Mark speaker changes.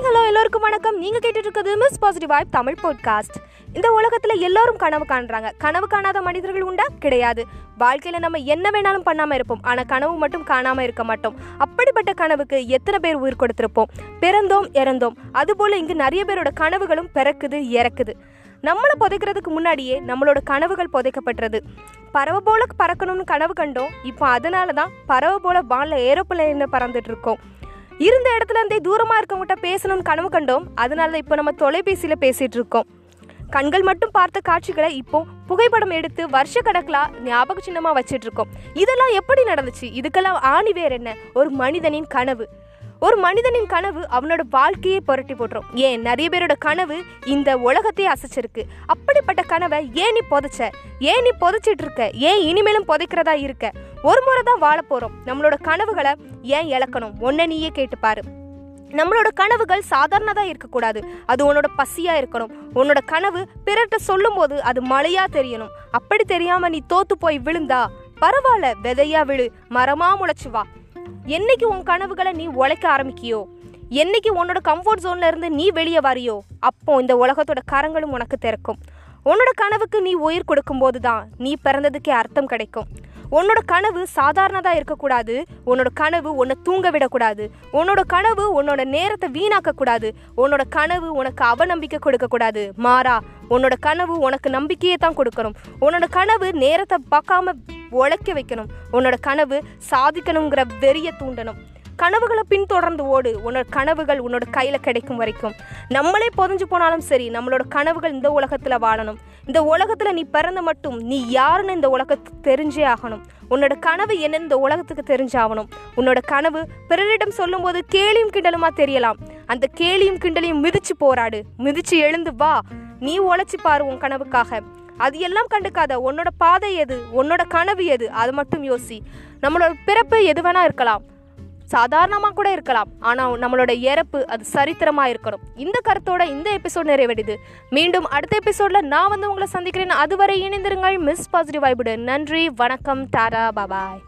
Speaker 1: எல்லோருக்கும் வணக்கம். நீங்கள் கேட்டுட்டு இருக்கிறது miss positive vibe Tamil podcast இந்த உலகத்தில் எல்லோரும் கனவு காண்றாங்க. கனவு காணாத மனிதர்கள் உண்டா? கிடையாது. வாழ்க்கையில் நம்ம என்ன வேணாலும் பண்ணாமல் இருப்போம். ஆனால் கனவு மட்டும் காணாமல் இருக்க மாட்டோம். அப்படிப்பட்ட கனவுக்கு எத்தனை பேர் உயிர் கொடுத்துருப்போம்? பிறந்தோம் இறந்தோம். அதுபோல் இங்கு நிறைய பேரோட கனவுகளும் பிறக்குது இறக்குது. நம்மளை புதைக்கிறதுக்கு முன்னாடியே நம்மளோட கனவுகள் புதைக்கப்பட்டுறது பறவை போல பறக்கணும்னு கனவு கண்டோம். இப்போ அதனால தான் பறவை போல வானில் ஏரோப்ளைனில் பறந்துட்டு இருக்கோம். இருந்த இடத்துல இருந்தே தூரமாக இருக்கவங்ககிட்ட பேசணும்னு கனவு கண்டோம். அதனால தான் இப்போ நம்ம தொலைபேசியில் பேசிகிட்டு இருக்கோம். கண்கள் மட்டும் பார்த்த காட்சிகளை இப்போ புகைப்படம் எடுத்து வருஷ கணக்கில் ஞாபக சின்னமாக வச்சுட்டு இருக்கோம். இதெல்லாம் எப்படி நடந்துச்சு? இதுக்கெல்லாம் ஆணி வேர் என்ன? ஒரு மனிதனின் கனவு. ஒரு மனிதனின் கனவு அவனோட வாழ்க்கையை புரட்டி போட்டுரும். ஏன்? நிறைய பேரோட கனவு இந்த உலகத்தையே அசைச்சிருக்கு. அப்படிப்பட்ட கனவை ஏன் நீ புதைச்ச? ஏன் நீ புதைச்சிட்டு இருக்க? ஏன் இனிமேலும் புதைக்கிறதா இருக்க? ஒரு முறை தான் வாழ போறோம். நம்மளோட கனவுகளை ஏன் இழக்கணும்? ஒன்ன நீயே கேட்டுப்பாரு. நம்மளோட கனவுகள் சாதாரணதா இருக்கக்கூடாது. அது உன்னோட பசியா இருக்கணும். உன்னோட கனவு பிறர்கிட்ட சொல்லும் போது அது மழையா தெரியணும். அப்படி தெரியாம நீ தோத்து போய் விழுந்தா பரவாயில்ல விதையா விழு. மரமா முளைச்சு வா. என்னைக்கு உன் கனவுகளை நீ உழைக்க ஆரம்பிக்கியோ? என்னைக்கு உன்னோட கம்ஃபர்ட் ஜோன்ல இருந்து நீ வெளியே வரியோ? அப்போ இந்த உலகத்தோட கரங்களும் உனக்கு திறக்கும். உன்னோட கனவுக்கு நீ உயிர் கொடுக்கும்போது தான் நீ பிறந்ததுக்கே அர்த்தம் கிடைக்கும். உன்னோட கனவு சாதாரணதாக இருக்கக்கூடாது. உன்னோட கனவு உன்னை தூங்க விடக்கூடாது. உன்னோட கனவு உன்னோட நேரத்தை வீணாக்கக்கூடாது. உன்னோட கனவு உனக்கு அவநம்பிக்கை கொடுக்கக்கூடாது. மாறா உன்னோட கனவு உனக்கு நம்பிக்கையை தான் கொடுக்கணும். உன்னோட கனவு நேரத்தை பார்க்காம உழைக்க வைக்கணும். உன்னோட கனவு சாதிக்கணுங்கிற வெறியை தூண்டணும். கனவுகளை பின்தொடர்ந்து ஓடு. உன்னோட கனவுகள் உன்னோட கையில் கிடைக்கும் வரைக்கும். நம்மளே புதஞ்சு போனாலும் சரி நம்மளோட கனவுகள் இந்த உலகத்தில் வாழணும். இந்த உலகத்தில் நீ பிறந்த மட்டும் நீ யாருன்னு இந்த உலகத்துக்கு தெரிஞ்சே ஆகணும். உன்னோட கனவு என்னன்னு இந்த உலகத்துக்கு தெரிஞ்சாகணும். உன்னோட கனவு பிறரிடம் சொல்லும்போது கேலியும் கிண்டலுமா தெரியலாம். அந்த கேலியும் கிண்டலையும் மிதிச்சு போராடு. மிதிச்சு எழுந்து வா. நீ உழைச்சி பாரு உன் கனவுக்காக. அது எல்லாம் கண்டுக்காத. உன்னோட பாதை எது? உன்னோட கனவு எது? அது மட்டும் யோசி. நம்மளோட பிறப்பு எது வேணா இருக்கலாம். சாதாரணமாக கூட இருக்கலாம். ஆனால் நம்மளோட இறப்பு அது சரித்திரமாக இருக்கணும். இந்த கருத்தோட இந்த எபிசோட் நிறைவடையுது. மீண்டும் அடுத்த எபிசோடில் நான் வந்து உங்களை சந்திக்கிறேன். அதுவரை இணைந்திருங்கள் மிஸ் பாசிட்டிவ் வைபுடு நன்றி வணக்கம் டாரா பாபாய்.